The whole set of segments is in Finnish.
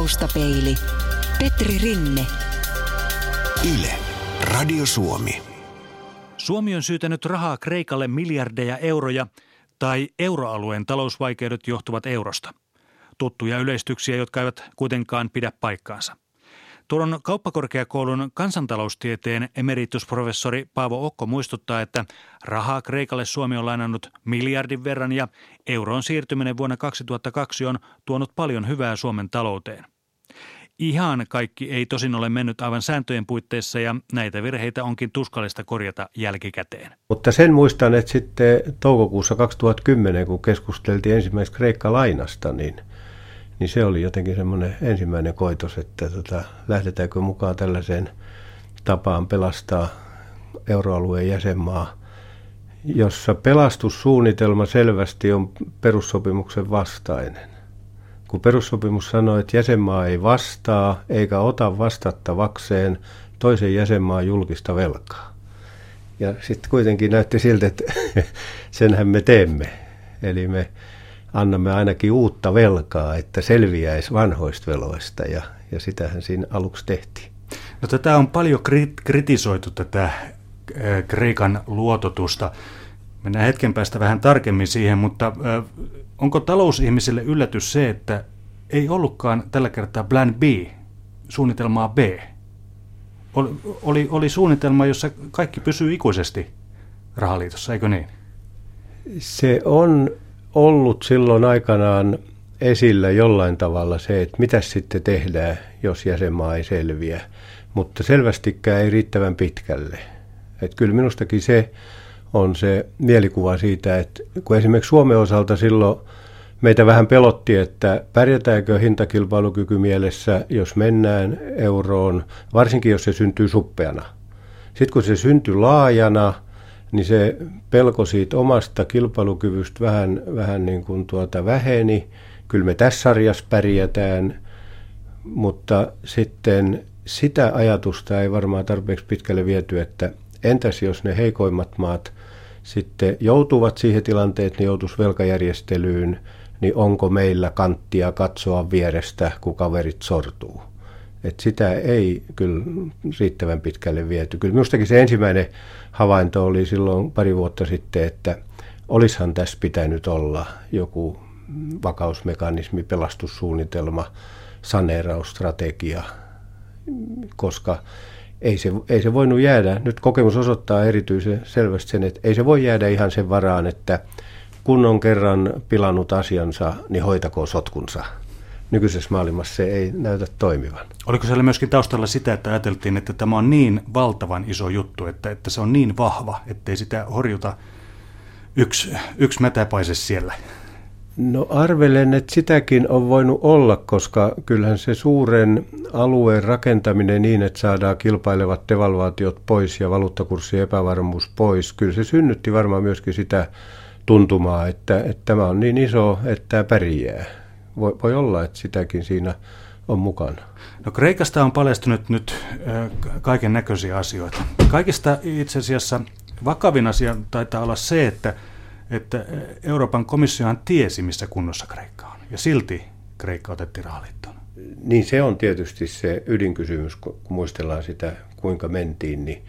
Taustapeili. Petri Rinne. Yle. Radio Suomi. Suomi on syytänyt rahaa Kreikalle miljardeja euroja tai euroalueen talousvaikeudet johtuvat eurosta. Tuttuja yleistyksiä, jotka eivät kuitenkaan pidä paikkaansa. Turun kauppakorkeakoulun kansantaloustieteen emeritusprofessori Paavo Okko muistuttaa, että rahaa Kreikalle Suomi on lainannut miljardin verran ja euron siirtyminen vuonna 2002 on tuonut paljon hyvää Suomen talouteen. Ihan kaikki ei tosin ole mennyt aivan sääntöjen puitteissa ja näitä virheitä onkin tuskallista korjata jälkikäteen. Mutta sen muistan, että sitten toukokuussa 2010, kun keskusteltiin ensimmäisestä Kreikka-lainasta, niin – niin se oli jotenkin semmoinen ensimmäinen koitos, että tota, lähdetäänkö mukaan tällaiseen tapaan pelastaa euroalueen jäsenmaa, jossa pelastussuunnitelma selvästi on perussopimuksen vastainen. Kun perussopimus sanoo, että jäsenmaa ei vastaa eikä ota vastattavakseen toisen jäsenmaan julkista velkaa. Ja sitten kuitenkin näytti siltä, että senhän me teemme. Eli me annamme ainakin uutta velkaa, että selviäisi vanhoista veloista ja, ja sitähän siinä aluksi tehtiin. No, tätä on paljon kritisoitu tätä äh, Kreikan luototusta. Mennään hetken päästä vähän tarkemmin siihen, mutta äh, onko talousihmisille yllätys se, että ei ollutkaan tällä kertaa plan B, suunnitelmaa B? Oli, oli, oli suunnitelma, jossa kaikki pysyy ikuisesti rahaliitossa, eikö niin? Se on ollut silloin aikanaan esillä jollain tavalla se, että mitä sitten tehdään, jos jäsenmaa ei selviä. Mutta selvästikään ei riittävän pitkälle. Että kyllä minustakin se on se mielikuva siitä, että kun esimerkiksi Suomen osalta silloin meitä vähän pelotti, että pärjätäänkö hintakilpailukyky mielessä, jos mennään euroon, varsinkin jos se syntyy suppeana. Sitten kun se syntyy laajana – niin se pelko siitä omasta kilpailukyvystä vähän, vähän niin kuin tuota väheni. Kyllä me tässä sarjassa pärjätään, mutta sitten sitä ajatusta ei varmaan tarpeeksi pitkälle viety, että entäs jos ne heikoimmat maat sitten joutuvat siihen tilanteeseen, että ne joutuisi velkajärjestelyyn, niin onko meillä kanttia katsoa vierestä, kun kaverit sortuu. Et sitä ei kyllä riittävän pitkälle viety. Kyllä minustakin se ensimmäinen havainto oli silloin pari vuotta sitten, että olishan tässä pitänyt olla joku vakausmekanismi, pelastussuunnitelma, saneerausstrategia, koska ei se, ei se voinut jäädä. Nyt kokemus osoittaa erityisen selvästi sen, että ei se voi jäädä ihan sen varaan, että kun on kerran pilannut asiansa, niin hoitakoon sotkunsa nykyisessä maailmassa se ei näytä toimivan. Oliko siellä myöskin taustalla sitä, että ajateltiin, että tämä on niin valtavan iso juttu, että, että se on niin vahva, ettei sitä horjuta yksi, yksi mätäpaise siellä? No arvelen, että sitäkin on voinut olla, koska kyllähän se suuren alueen rakentaminen niin, että saadaan kilpailevat devalvaatiot pois ja valuuttakurssin epävarmuus pois, kyllä se synnytti varmaan myöskin sitä tuntumaa, että, että tämä on niin iso, että tämä pärjää voi, voi olla, että sitäkin siinä on mukana. No Kreikasta on paljastunut nyt kaiken näköisiä asioita. Kaikista itse asiassa vakavin asia taitaa olla se, että, että Euroopan komissiohan tiesi, missä kunnossa Kreikka on. Ja silti Kreikka otettiin rahaliittoon. Niin se on tietysti se ydinkysymys, kun muistellaan sitä, kuinka mentiin. Niin,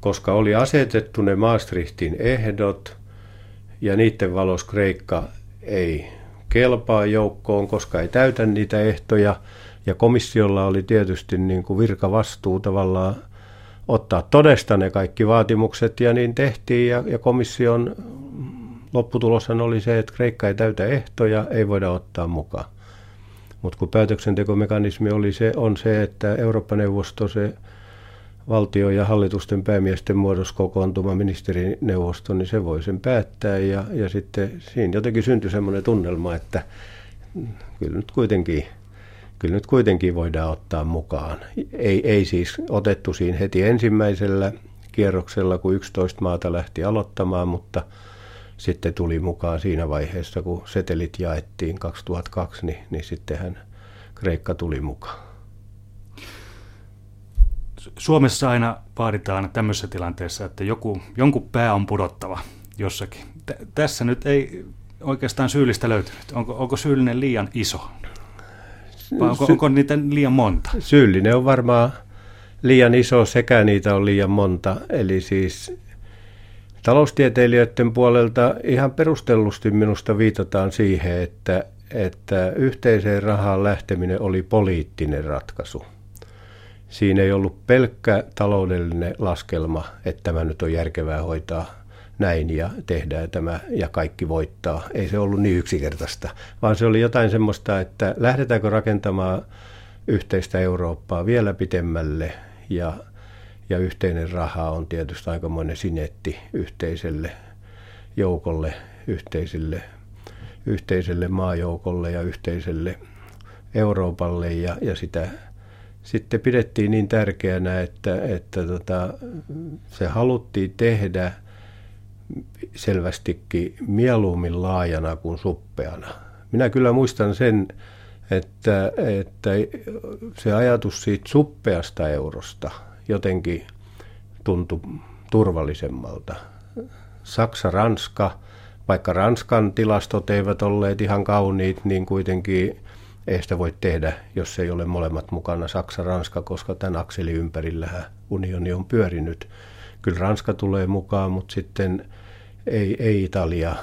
koska oli asetettu ne Maastrichtin ehdot ja niiden valossa Kreikka ei kelpaa joukkoon, koska ei täytä niitä ehtoja. Ja komissiolla oli tietysti niin kuin virkavastuu tavallaan ottaa todesta ne kaikki vaatimukset ja niin tehtiin. Ja, ja komission lopputuloshan oli se, että Kreikka ei täytä ehtoja, ei voida ottaa mukaan. Mutta kun päätöksentekomekanismi oli se, on se, että Eurooppa-neuvosto se valtio- ja hallitusten päämiesten muodossa kokoontuma ministerineuvosto, niin se voi sen päättää. Ja, ja sitten siinä jotenkin syntyi semmoinen tunnelma, että kyllä nyt kuitenkin, kyllä nyt kuitenkin voidaan ottaa mukaan. Ei, ei siis otettu siinä heti ensimmäisellä kierroksella, kun 11 maata lähti aloittamaan, mutta sitten tuli mukaan siinä vaiheessa, kun setelit jaettiin 2002, niin, niin sittenhän Kreikka tuli mukaan. Suomessa aina vaaditaan tämmöisessä tilanteessa, että joku, jonkun pää on pudottava jossakin. T- tässä nyt ei oikeastaan syyllistä löytynyt. Onko, onko syyllinen liian iso? Vai onko, onko niitä liian monta? Syyllinen on varmaan liian iso sekä niitä on liian monta. Eli siis taloustieteilijöiden puolelta ihan perustellusti minusta viitataan siihen, että, että yhteiseen rahaan lähteminen oli poliittinen ratkaisu. Siinä ei ollut pelkkä taloudellinen laskelma, että tämä nyt on järkevää hoitaa näin ja tehdään tämä ja kaikki voittaa. Ei se ollut niin yksinkertaista, vaan se oli jotain semmoista, että lähdetäänkö rakentamaan yhteistä Eurooppaa vielä pitemmälle ja, ja yhteinen raha on tietysti aikamoinen sinetti yhteiselle joukolle, yhteiselle, yhteiselle maajoukolle ja yhteiselle Euroopalle ja, ja sitä sitten pidettiin niin tärkeänä, että, että tota, se haluttiin tehdä selvästikin mieluummin laajana kuin suppeana. Minä kyllä muistan sen, että, että se ajatus siitä suppeasta eurosta jotenkin tuntui turvallisemmalta. Saksa, Ranska, vaikka Ranskan tilastot eivät olleet ihan kauniit, niin kuitenkin ei sitä voi tehdä, jos ei ole molemmat mukana Saksa, Ranska, koska tämän akselin ympärillähän unioni on pyörinyt. Kyllä Ranska tulee mukaan, mutta sitten ei, ei Italia,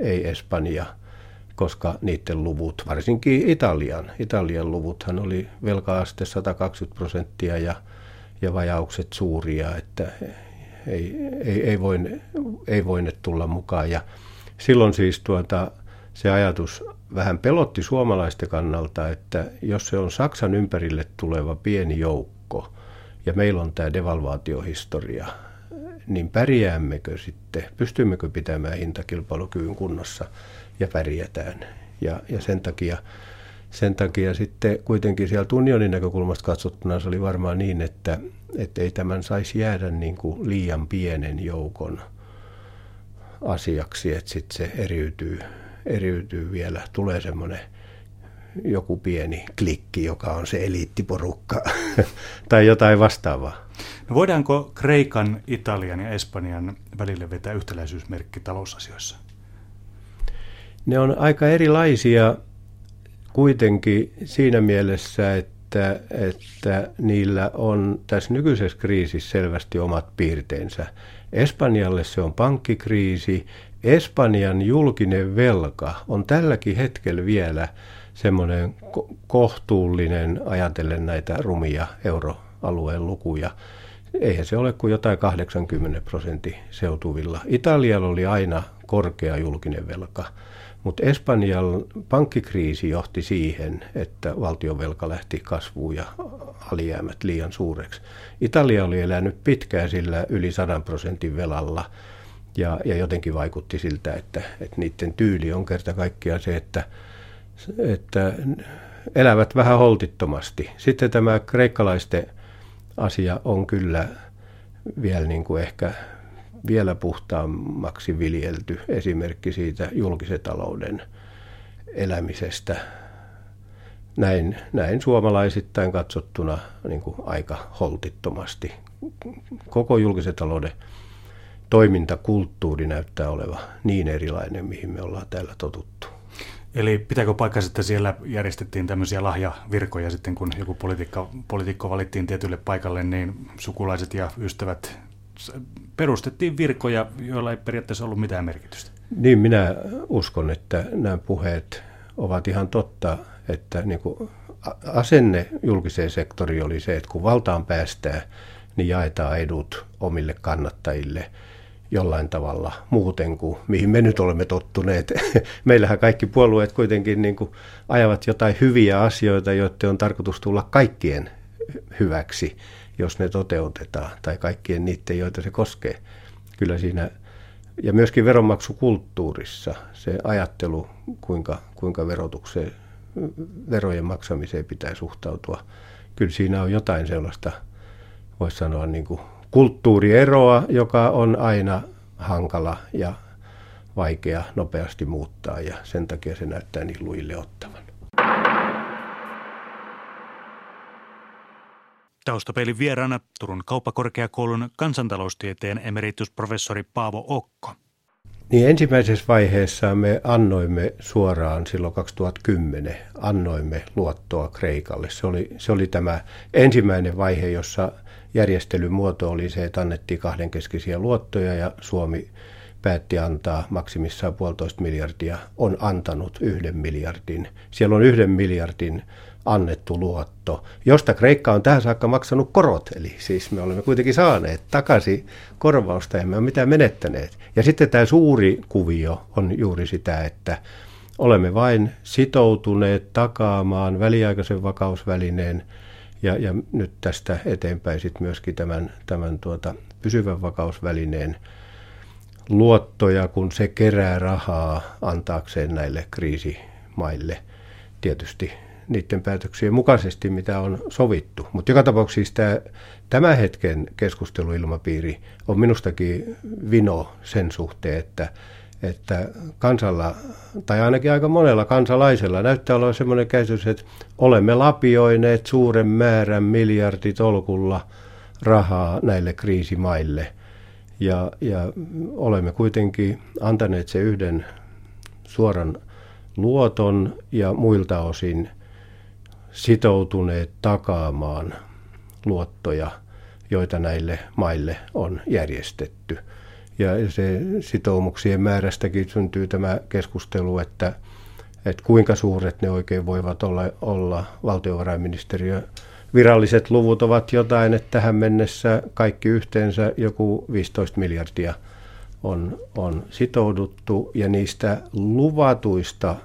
ei Espanja, koska niiden luvut, varsinkin Italian, Italian luvuthan oli velka-aste 120 prosenttia ja, ja vajaukset suuria, että ei, ei, ei, voine, ei voine tulla mukaan. Ja silloin siis tuota, se ajatus vähän pelotti suomalaisten kannalta, että jos se on Saksan ympärille tuleva pieni joukko ja meillä on tämä devalvaatiohistoria, niin pärjäämmekö sitten, pystymmekö pitämään hintakilpailukyvyn kunnossa ja pärjätään. Ja, ja sen, takia, sen takia sitten kuitenkin sieltä unionin näkökulmasta katsottuna se oli varmaan niin, että, että ei tämän saisi jäädä niin kuin liian pienen joukon asiaksi, että sitten se eriytyy, eriytyy vielä, tulee semmoinen joku pieni klikki, joka on se eliittiporukka tai jotain vastaavaa. No voidaanko Kreikan, Italian ja Espanjan välille vetää yhtäläisyysmerkki talousasioissa? Ne on aika erilaisia kuitenkin siinä mielessä, että, että niillä on tässä nykyisessä kriisissä selvästi omat piirteensä. Espanjalle se on pankkikriisi. Espanjan julkinen velka on tälläkin hetkellä vielä semmoinen kohtuullinen ajatellen näitä rumia euroalueen lukuja eihän se ole kuin jotain 80 prosentin seutuvilla. Italialla oli aina korkea julkinen velka, mutta Espanjan pankkikriisi johti siihen, että valtionvelka lähti kasvuun ja alijäämät liian suureksi. Italia oli elänyt pitkään sillä yli 100 prosentin velalla ja, ja jotenkin vaikutti siltä, että, että niiden tyyli on kerta kaikkiaan se, että, että elävät vähän holtittomasti. Sitten tämä kreikkalaisten asia on kyllä vielä niin kuin ehkä vielä puhtaammaksi viljelty esimerkki siitä julkisen talouden elämisestä. Näin, näin suomalaisittain katsottuna niin kuin aika holtittomasti. Koko julkisen talouden toimintakulttuuri näyttää oleva niin erilainen, mihin me ollaan täällä totuttu. Eli pitääkö paikka, että siellä järjestettiin tämmöisiä lahjavirkoja sitten, kun joku poliitikko, poliitikko valittiin tietylle paikalle, niin sukulaiset ja ystävät perustettiin virkoja, joilla ei periaatteessa ollut mitään merkitystä. Niin, minä uskon, että nämä puheet ovat ihan totta, että niin kuin asenne julkiseen sektoriin oli se, että kun valtaan päästään, niin jaetaan edut omille kannattajille – jollain tavalla muuten kuin mihin me nyt olemme tottuneet. Meillähän kaikki puolueet kuitenkin niin kuin ajavat jotain hyviä asioita, joiden on tarkoitus tulla kaikkien hyväksi, jos ne toteutetaan, tai kaikkien niiden, joita se koskee. Kyllä siinä, ja myöskin veronmaksukulttuurissa se ajattelu, kuinka, kuinka verotukseen, verojen maksamiseen pitää suhtautua, kyllä siinä on jotain sellaista, voisi sanoa niin kuin kulttuurieroa, joka on aina hankala ja vaikea nopeasti muuttaa ja sen takia se näyttää niin luille ottavan. Taustapeilin vieraana Turun kauppakorkeakoulun kansantaloustieteen emeritusprofessori Paavo Okko. Niin ensimmäisessä vaiheessa me annoimme suoraan silloin 2010, annoimme luottoa Kreikalle. Se oli, se oli tämä ensimmäinen vaihe, jossa järjestelymuoto oli se, että annettiin kahdenkeskisiä luottoja ja Suomi päätti antaa maksimissaan puolitoista miljardia, on antanut yhden miljardin. Siellä on yhden miljardin annettu luotto, josta Kreikka on tähän saakka maksanut korot. Eli siis me olemme kuitenkin saaneet takaisin korvausta, emme ole mitään menettäneet. Ja sitten tämä suuri kuvio on juuri sitä, että olemme vain sitoutuneet takaamaan väliaikaisen vakausvälineen ja, ja nyt tästä eteenpäin sitten myöskin tämän, tämän tuota, pysyvän vakausvälineen luottoja, kun se kerää rahaa antaakseen näille kriisimaille. Tietysti niiden päätöksien mukaisesti, mitä on sovittu. Mutta joka tapauksessa tämä, tämä hetken keskusteluilmapiiri on minustakin vino sen suhteen, että, että kansalla, tai ainakin aika monella kansalaisella näyttää olla semmoinen käsitys, että olemme lapioineet suuren määrän miljarditolkulla rahaa näille kriisimaille. Ja, ja olemme kuitenkin antaneet se yhden suoran luoton ja muilta osin – sitoutuneet takaamaan luottoja, joita näille maille on järjestetty. Ja se sitoumuksien määrästäkin syntyy tämä keskustelu, että, että kuinka suuret ne oikein voivat olla, olla. Valtiovarainministeriö viralliset luvut ovat jotain, että tähän mennessä kaikki yhteensä joku 15 miljardia on, on sitouduttu ja niistä luvatuista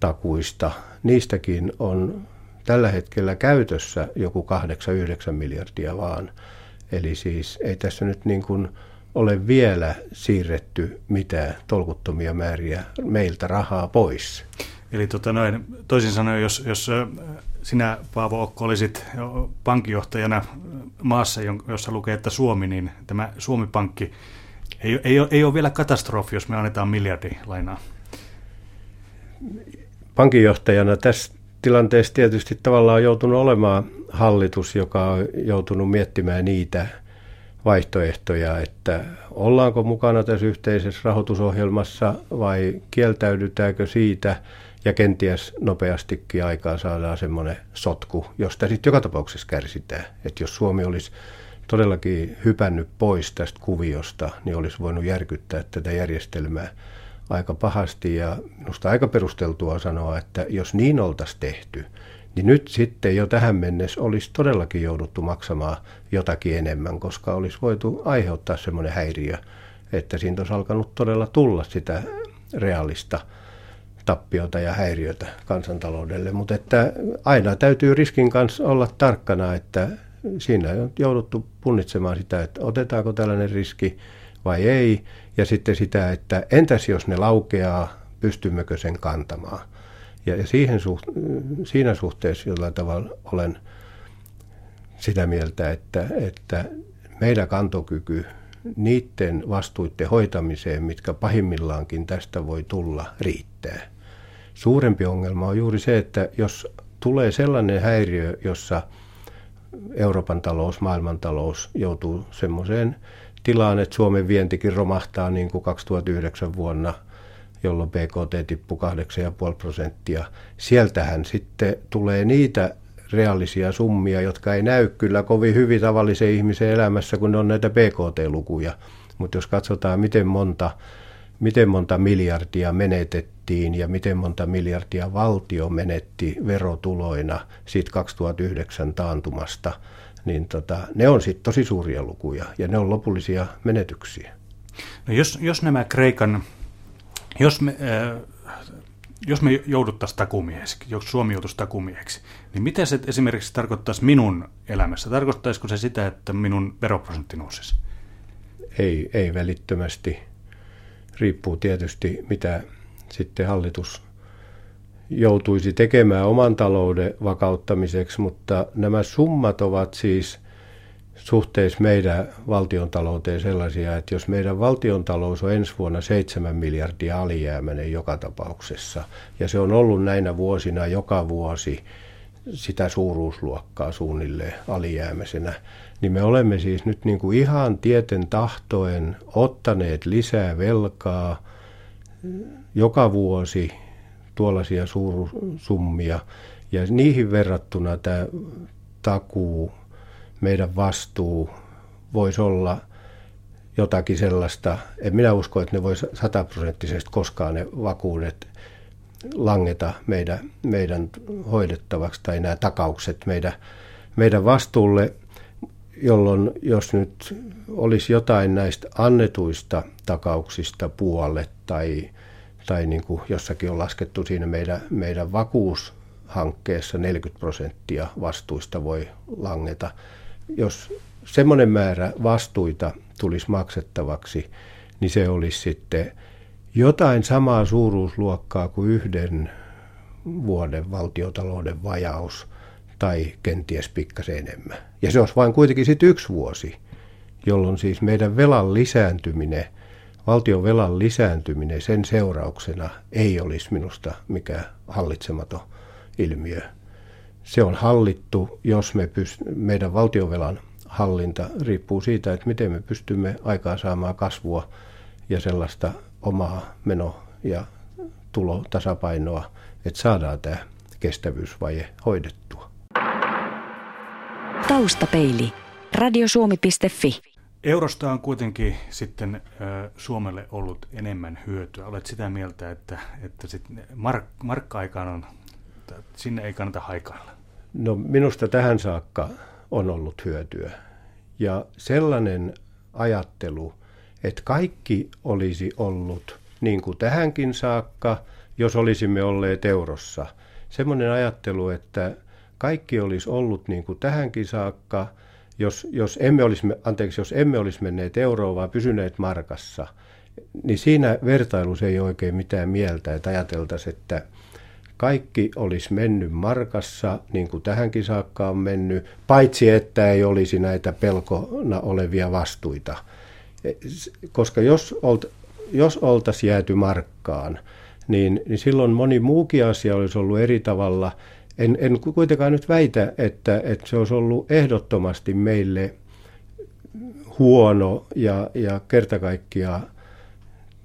takuista, niistäkin on tällä hetkellä käytössä joku 8-9 miljardia vaan. Eli siis ei tässä nyt niin kuin ole vielä siirretty mitään tolkuttomia määriä meiltä rahaa pois. Eli tota noin, toisin sanoen, jos, jos sinä Paavo Okko olisit pankinjohtajana maassa, jossa lukee, että Suomi, niin tämä Suomi-pankki ei, ei, ole, ei ole vielä katastrofi, jos me annetaan miljardi lainaa. Pankinjohtajana tässä tilanteessa tietysti tavallaan on joutunut olemaan hallitus, joka on joutunut miettimään niitä vaihtoehtoja, että ollaanko mukana tässä yhteisessä rahoitusohjelmassa vai kieltäydytäänkö siitä ja kenties nopeastikin aikaa saadaan semmoinen sotku, josta sitten joka tapauksessa kärsitään. Että jos Suomi olisi todellakin hypännyt pois tästä kuviosta, niin olisi voinut järkyttää tätä järjestelmää aika pahasti ja minusta aika perusteltua sanoa, että jos niin oltaisiin tehty, niin nyt sitten jo tähän mennessä olisi todellakin jouduttu maksamaan jotakin enemmän, koska olisi voitu aiheuttaa semmoinen häiriö, että siitä olisi alkanut todella tulla sitä realista tappiota ja häiriötä kansantaloudelle. Mutta että aina täytyy riskin kanssa olla tarkkana, että siinä on jouduttu punnitsemaan sitä, että otetaanko tällainen riski vai ei. Ja sitten sitä, että entäs jos ne laukeaa, pystymmekö sen kantamaan. Ja, ja siihen suht, siinä suhteessa jollain tavalla olen sitä mieltä, että, että meidän kantokyky niiden vastuiden hoitamiseen, mitkä pahimmillaankin tästä voi tulla, riittää. Suurempi ongelma on juuri se, että jos tulee sellainen häiriö, jossa Euroopan talous, maailmantalous joutuu semmoiseen tilaan, että Suomen vientikin romahtaa niin kuin 2009 vuonna, jolloin BKT tippui 8,5 prosenttia. Sieltähän sitten tulee niitä reaalisia summia, jotka ei näy kyllä kovin hyvin tavallisen ihmisen elämässä, kun ne on näitä BKT-lukuja. Mutta jos katsotaan, miten monta, miten monta miljardia menetettiin ja miten monta miljardia valtio menetti verotuloina siitä 2009 taantumasta – niin tota, ne on sitten tosi suuria lukuja ja ne on lopullisia menetyksiä. No jos, jos nämä Kreikan, jos me, äh, jos me jouduttaisiin takumieheksi, jos Suomi joutuisi takumieheksi, niin mitä se esimerkiksi tarkoittaisi minun elämässä? Tarkoittaisiko se sitä, että minun veroprosentti nousisi? Ei, ei välittömästi. Riippuu tietysti, mitä sitten hallitus joutuisi tekemään oman talouden vakauttamiseksi, mutta nämä summat ovat siis suhteessa meidän valtion talouteen sellaisia, että jos meidän valtion talous on ensi vuonna 7 miljardia alijäämäinen joka tapauksessa, ja se on ollut näinä vuosina joka vuosi sitä suuruusluokkaa suunnilleen alijäämäisenä, niin me olemme siis nyt niin kuin ihan tieten tahtoen ottaneet lisää velkaa joka vuosi tuollaisia suurusummia. Ja niihin verrattuna tämä takuu, meidän vastuu voisi olla jotakin sellaista, en minä usko, että ne voisi sataprosenttisesti koskaan ne vakuudet langeta meidän, meidän hoidettavaksi tai nämä takaukset meidän, meidän vastuulle, jolloin jos nyt olisi jotain näistä annetuista takauksista puolet tai, tai niin kuin jossakin on laskettu siinä meidän, meidän vakuushankkeessa 40 prosenttia vastuista voi langeta. Jos semmoinen määrä vastuita tulisi maksettavaksi, niin se olisi sitten jotain samaa suuruusluokkaa kuin yhden vuoden valtiotalouden vajaus tai kenties pikkasen enemmän. Ja se olisi vain kuitenkin sitten yksi vuosi, jolloin siis meidän velan lisääntyminen, valtion velan lisääntyminen sen seurauksena ei olisi minusta mikään hallitsematon ilmiö. Se on hallittu, jos me pyst- meidän valtionvelan hallinta riippuu siitä, että miten me pystymme aikaan saamaan kasvua ja sellaista omaa meno- ja tulotasapainoa, että saadaan tämä kestävyysvaje hoidettua. Taustapeili. Radiosuomi.fi. Eurosta on kuitenkin sitten Suomelle ollut enemmän hyötyä. Olet sitä mieltä, että, että sit mark, markka-aikaan on, sinne ei kannata haikailla? No minusta tähän saakka on ollut hyötyä. Ja sellainen ajattelu, että kaikki olisi ollut niin kuin tähänkin saakka, jos olisimme olleet eurossa. Semmoinen ajattelu, että kaikki olisi ollut niin kuin tähänkin saakka, jos, jos, emme olisi, anteeksi, jos emme olisi menneet euroon, vaan pysyneet markassa, niin siinä vertailussa ei oikein mitään mieltä, että ajateltaisiin, että kaikki olisi mennyt markassa, niin kuin tähänkin saakka on mennyt, paitsi että ei olisi näitä pelkona olevia vastuita. Koska jos, olt, jos oltaisiin jääty markkaan, niin, niin silloin moni muukin asia olisi ollut eri tavalla. En, en kuitenkaan nyt väitä, että, että se olisi ollut ehdottomasti meille huono ja, ja kertakaikkiaan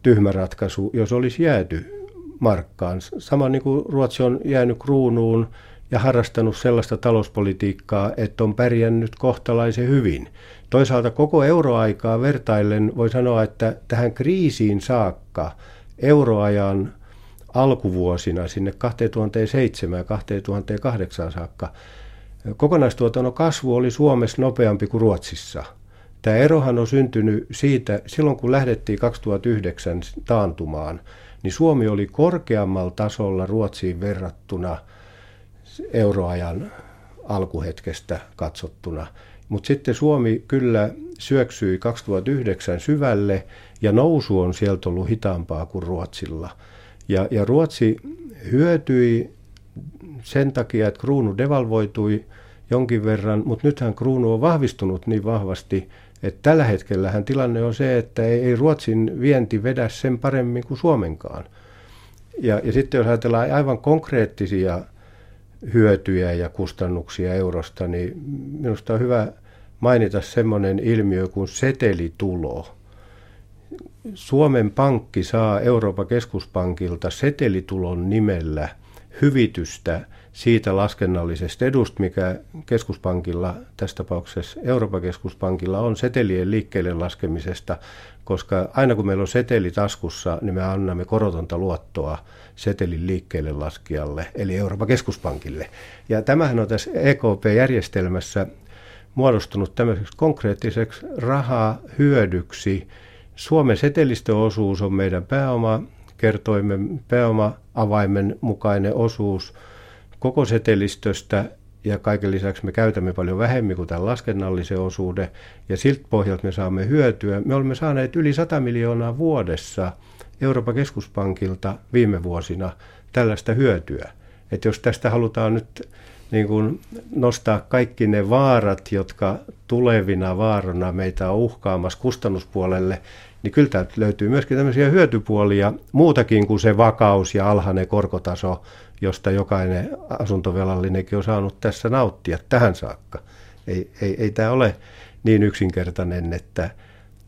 tyhmä ratkaisu, jos olisi jääty markkaan. Sama niin kuin Ruotsi on jäänyt kruunuun ja harrastanut sellaista talouspolitiikkaa, että on pärjännyt kohtalaisen hyvin. Toisaalta koko euroaikaa vertaillen voi sanoa, että tähän kriisiin saakka euroajan alkuvuosina sinne 2007 ja 2008 saakka kokonaistuotannon kasvu oli Suomessa nopeampi kuin Ruotsissa. Tämä erohan on syntynyt siitä, silloin kun lähdettiin 2009 taantumaan, niin Suomi oli korkeammalla tasolla Ruotsiin verrattuna euroajan alkuhetkestä katsottuna. Mutta sitten Suomi kyllä syöksyi 2009 syvälle ja nousu on sieltä ollut hitaampaa kuin Ruotsilla. Ja, ja Ruotsi hyötyi sen takia, että kruunu devalvoitui jonkin verran, mutta nythän kruunu on vahvistunut niin vahvasti, että tällä hetkellähän tilanne on se, että ei, ei Ruotsin vienti vedä sen paremmin kuin Suomenkaan. Ja, ja sitten jos ajatellaan aivan konkreettisia hyötyjä ja kustannuksia eurosta, niin minusta on hyvä mainita semmoinen ilmiö kuin setelitulo. Suomen pankki saa Euroopan keskuspankilta setelitulon nimellä hyvitystä siitä laskennallisesta edusta, mikä keskuspankilla, tässä tapauksessa Euroopan keskuspankilla on setelien liikkeelle laskemisesta, koska aina kun meillä on seteli taskussa, niin me annamme korotonta luottoa setelin liikkeelle laskijalle, eli Euroopan keskuspankille. Ja tämähän on tässä EKP-järjestelmässä muodostunut tämmöiseksi konkreettiseksi rahahyödyksi. Suomen setelistöosuus on meidän pääoma kertoimen pääoma-avaimen mukainen osuus koko setelistöstä ja kaiken lisäksi me käytämme paljon vähemmän kuin tämän laskennallisen osuuden ja siltä pohjalta me saamme hyötyä. Me olemme saaneet yli 100 miljoonaa vuodessa Euroopan keskuspankilta viime vuosina tällaista hyötyä. Että jos tästä halutaan nyt niin kuin nostaa kaikki ne vaarat, jotka tulevina vaarana meitä on uhkaamassa kustannuspuolelle, niin kyllä täältä löytyy myöskin tämmöisiä hyötypuolia, muutakin kuin se vakaus ja alhainen korkotaso, josta jokainen asuntovelallinenkin on saanut tässä nauttia tähän saakka. Ei, ei, ei tämä ole niin yksinkertainen, että,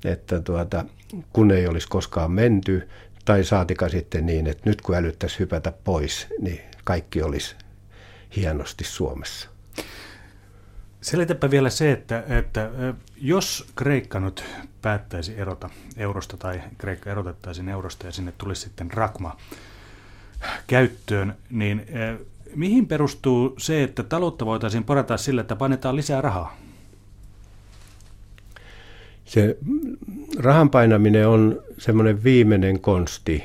että tuota, kun ei olisi koskaan menty, tai saatika sitten niin, että nyt kun älyttäisi hypätä pois, niin kaikki olisi hienosti Suomessa. Selitäpä vielä se, että, että jos Kreikka nyt päättäisi erota eurosta tai Kreikka erotettaisiin eurosta ja sinne tulisi sitten rakma käyttöön, niin mihin perustuu se, että taloutta voitaisiin parantaa sillä, että painetaan lisää rahaa? Se rahan painaminen on semmoinen viimeinen konsti.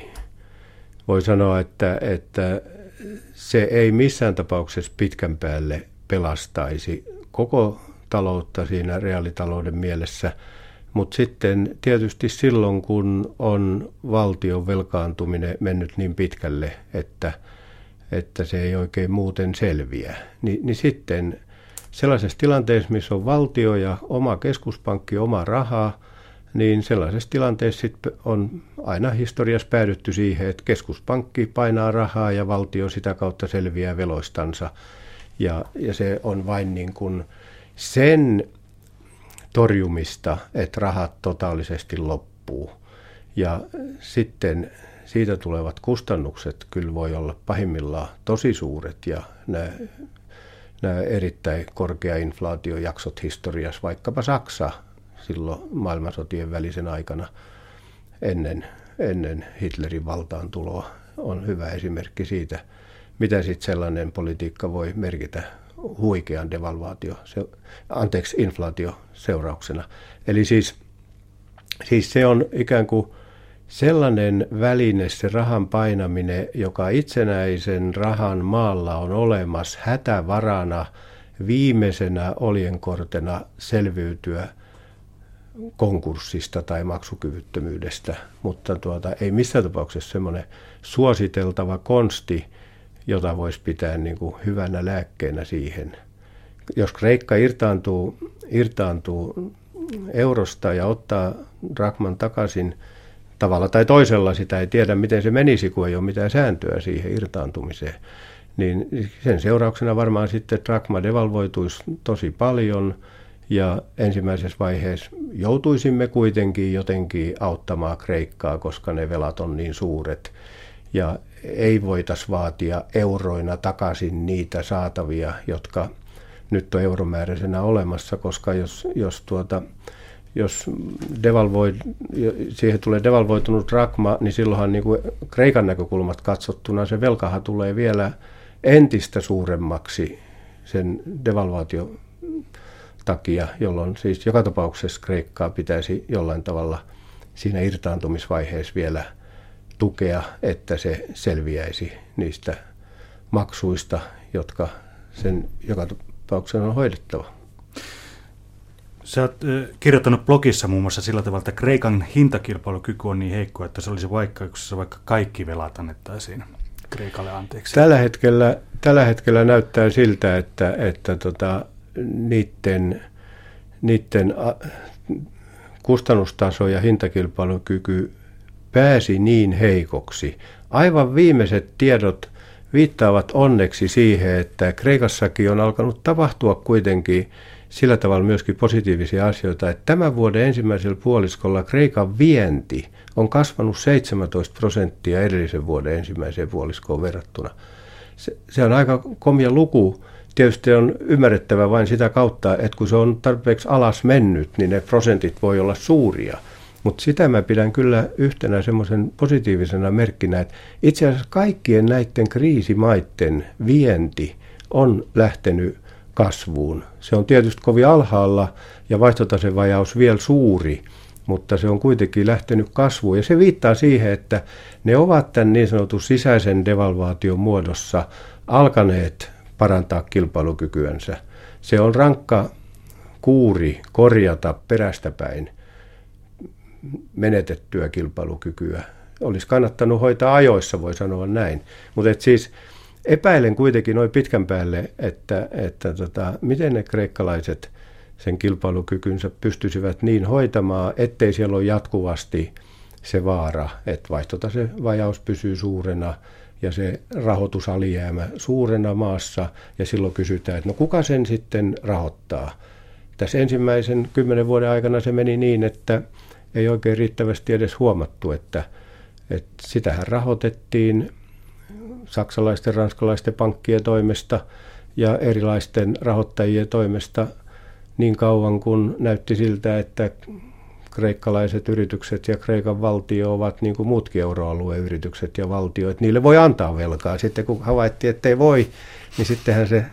Voi sanoa, että, että se ei missään tapauksessa pitkän päälle pelastaisi koko taloutta siinä reaalitalouden mielessä. Mutta sitten tietysti silloin, kun on valtion velkaantuminen mennyt niin pitkälle, että, että se ei oikein muuten selviä, niin, niin sitten sellaisessa tilanteessa, missä on valtio ja oma keskuspankki, oma rahaa, niin sellaisessa tilanteessa sitten on aina historiassa päädytty siihen, että keskuspankki painaa rahaa ja valtio sitä kautta selviää veloistansa. Ja, ja se on vain niin kuin sen torjumista, että rahat totaalisesti loppuu. Ja sitten siitä tulevat kustannukset kyllä voi olla pahimmillaan tosi suuret ja nämä, nämä erittäin korkea inflaatiojaksot historiassa, vaikkapa Saksa silloin maailmansotien välisen aikana ennen, ennen Hitlerin valtaan tuloa on hyvä esimerkki siitä, mitä sitten sellainen politiikka voi merkitä huikean devalvaatio, se, anteeksi, inflaatio seurauksena. Eli siis, siis se on ikään kuin sellainen väline, se rahan painaminen, joka itsenäisen rahan maalla on olemassa hätävarana viimeisenä oljenkortena selviytyä konkurssista tai maksukyvyttömyydestä, mutta tuota, ei missään tapauksessa semmoinen suositeltava konsti, jota voisi pitää niin kuin hyvänä lääkkeenä siihen. Jos Kreikka irtaantuu, irtaantuu eurosta ja ottaa Drakman takaisin tavalla tai toisella, sitä ei tiedä miten se menisi, kun ei ole mitään sääntöä siihen irtaantumiseen, niin sen seurauksena varmaan sitten Drakma devalvoituisi tosi paljon ja ensimmäisessä vaiheessa joutuisimme kuitenkin jotenkin auttamaan Kreikkaa, koska ne velat on niin suuret. Ja ei voitaisi vaatia euroina takaisin niitä saatavia, jotka nyt on euromääräisenä olemassa, koska jos, jos, tuota, jos devalvoi, siihen tulee devalvoitunut rakma, niin silloinhan niin kuin Kreikan näkökulmat katsottuna se velkahan tulee vielä entistä suuremmaksi sen devalvaatio takia, jolloin siis joka tapauksessa Kreikkaa pitäisi jollain tavalla siinä irtaantumisvaiheessa vielä – tukea, että se selviäisi niistä maksuista, jotka sen joka tapauksessa on hoidettava. Sä oot kirjoittanut blogissa muun muassa sillä tavalla, että Kreikan hintakilpailukyky on niin heikko, että se olisi vaikka, jos vaikka kaikki velat annettaisiin Kreikalle anteeksi. Tällä hetkellä, tällä hetkellä näyttää siltä, että, että tota, niiden, niiden kustannustaso ja hintakilpailukyky pääsi niin heikoksi. Aivan viimeiset tiedot viittaavat onneksi siihen, että Kreikassakin on alkanut tapahtua kuitenkin sillä tavalla myöskin positiivisia asioita, että tämän vuoden ensimmäisellä puoliskolla Kreikan vienti on kasvanut 17 prosenttia edellisen vuoden ensimmäiseen puoliskoon verrattuna. Se, se on aika komia luku. Tietysti on ymmärrettävä vain sitä kautta, että kun se on tarpeeksi alas mennyt, niin ne prosentit voi olla suuria – mutta sitä mä pidän kyllä yhtenä semmoisen positiivisena merkkinä, että itse asiassa kaikkien näiden kriisimaiden vienti on lähtenyt kasvuun. Se on tietysti kovin alhaalla ja vaihtotasevajaus vielä suuri, mutta se on kuitenkin lähtenyt kasvuun. Ja se viittaa siihen, että ne ovat tämän niin sanotun sisäisen devalvaation muodossa alkaneet parantaa kilpailukykyänsä. Se on rankka kuuri korjata perästäpäin menetettyä kilpailukykyä. Olisi kannattanut hoitaa ajoissa, voi sanoa näin. Mutta siis epäilen kuitenkin noin pitkän päälle, että, että tota, miten ne kreikkalaiset sen kilpailukykynsä pystyisivät niin hoitamaan, ettei siellä ole jatkuvasti se vaara, että vaihtota se vajaus pysyy suurena, ja se rahoitusalijäämä suurena maassa ja silloin kysytään, että no kuka sen sitten rahoittaa. Tässä ensimmäisen kymmenen vuoden aikana se meni niin, että ei oikein riittävästi edes huomattu, että, että sitähän rahoitettiin saksalaisten, ranskalaisten pankkien toimesta ja erilaisten rahoittajien toimesta niin kauan kun näytti siltä, että kreikkalaiset yritykset ja Kreikan valtio ovat niin kuin muutkin euroalueen yritykset ja valtioit. Niille voi antaa velkaa. Sitten kun havaittiin, että ei voi, niin sittenhän se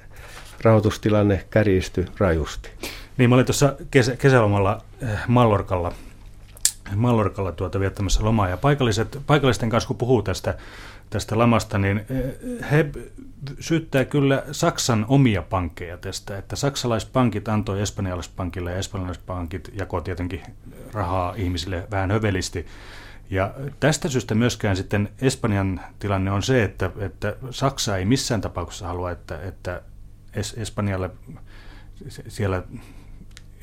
rahoitustilanne kärjistyi rajusti. Niin, mä olin tuossa kesä, kesälomalla äh, Mallorkalla, Mallorkalla tuota viettämässä lomaa ja paikalliset, paikallisten kanssa kun puhuu tästä, tästä lamasta, niin äh, he syyttää kyllä Saksan omia pankkeja tästä, että saksalaispankit antoi espanjalaispankille ja espanjalaispankit jakoi tietenkin rahaa ihmisille vähän hövelisti. Ja tästä syystä myöskään sitten Espanjan tilanne on se, että, että Saksa ei missään tapauksessa halua, että, että es, Espanjalle siellä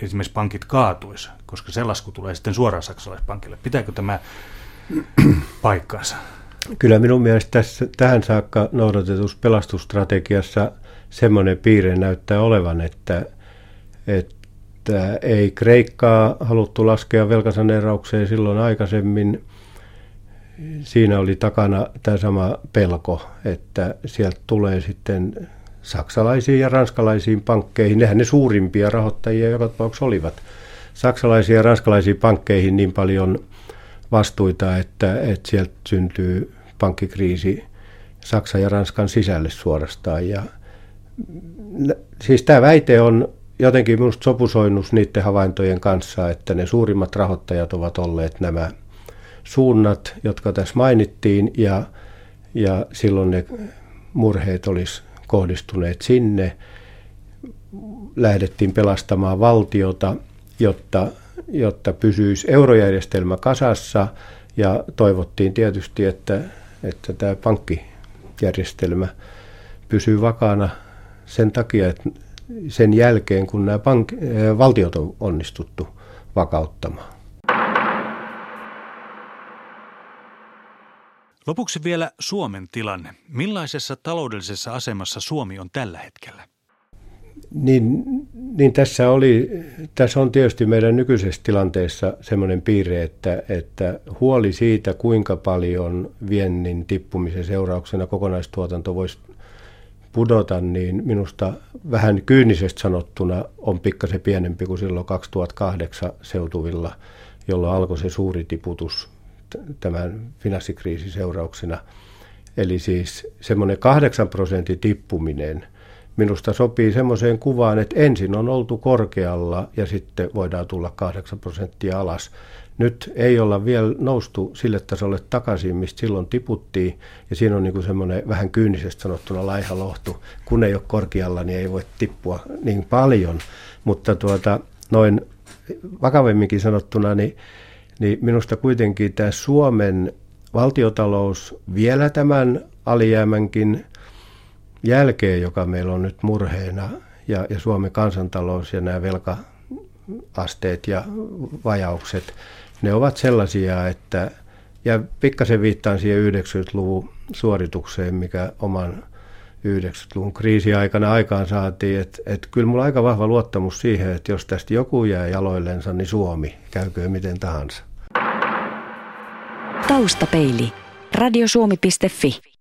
esimerkiksi pankit kaatuisi, koska se lasku tulee sitten suoraan saksalaispankille. Pitääkö tämä paikkaansa? Kyllä minun mielestä tässä, tähän saakka noudatetussa pelastusstrategiassa semmoinen piirre näyttää olevan, että, että ei Kreikkaa haluttu laskea velkasaneeraukseen silloin aikaisemmin. Siinä oli takana tämä sama pelko, että sieltä tulee sitten saksalaisiin ja ranskalaisiin pankkeihin. Nehän ne suurimpia rahoittajia joka tapauksessa olivat. Saksalaisiin ja ranskalaisiin pankkeihin niin paljon vastuita, että, että sieltä syntyy pankkikriisi Saksan ja Ranskan sisälle suorastaan. Ja, siis tämä väite on jotenkin minusta sopusoinnus niiden havaintojen kanssa, että ne suurimmat rahoittajat ovat olleet nämä suunnat, jotka tässä mainittiin, ja, ja silloin ne murheet olisi kohdistuneet sinne. Lähdettiin pelastamaan valtiota, jotta, jotta pysyisi eurojärjestelmä kasassa, ja toivottiin tietysti, että että tämä pankkijärjestelmä pysyy vakaana sen takia, että sen jälkeen, kun nämä pank- äh, valtiot on onnistuttu vakauttamaan. Lopuksi vielä Suomen tilanne. Millaisessa taloudellisessa asemassa Suomi on tällä hetkellä? Niin, niin tässä, oli, tässä on tietysti meidän nykyisessä tilanteessa semmoinen piirre, että, että huoli siitä, kuinka paljon viennin tippumisen seurauksena kokonaistuotanto voisi pudota, niin minusta vähän kyynisesti sanottuna on pikkasen pienempi kuin silloin 2008 seutuvilla, jolloin alkoi se suuri tiputus tämän finanssikriisin seurauksena. Eli siis semmoinen 8 prosentin tippuminen – minusta sopii semmoiseen kuvaan, että ensin on oltu korkealla ja sitten voidaan tulla 8 prosenttia alas. Nyt ei olla vielä noustu sille tasolle takaisin, mistä silloin tiputtiin, ja siinä on niin semmoinen vähän kyynisesti sanottuna laiha lohtu. Kun ei ole korkealla, niin ei voi tippua niin paljon, mutta tuota, noin vakavemminkin sanottuna, niin, niin minusta kuitenkin tämä Suomen valtiotalous vielä tämän alijäämänkin jälkeen, joka meillä on nyt murheena, ja, ja Suomen kansantalous ja nämä velkaasteet ja vajaukset, ne ovat sellaisia, että, ja pikkasen viittaan siihen 90-luvun suoritukseen, mikä oman 90-luvun kriisiaikana aikaan saatiin, että, että kyllä mulla on aika vahva luottamus siihen, että jos tästä joku jää jaloillensa, niin Suomi, käykö miten tahansa. Taustapeili. Radiosuomi.fi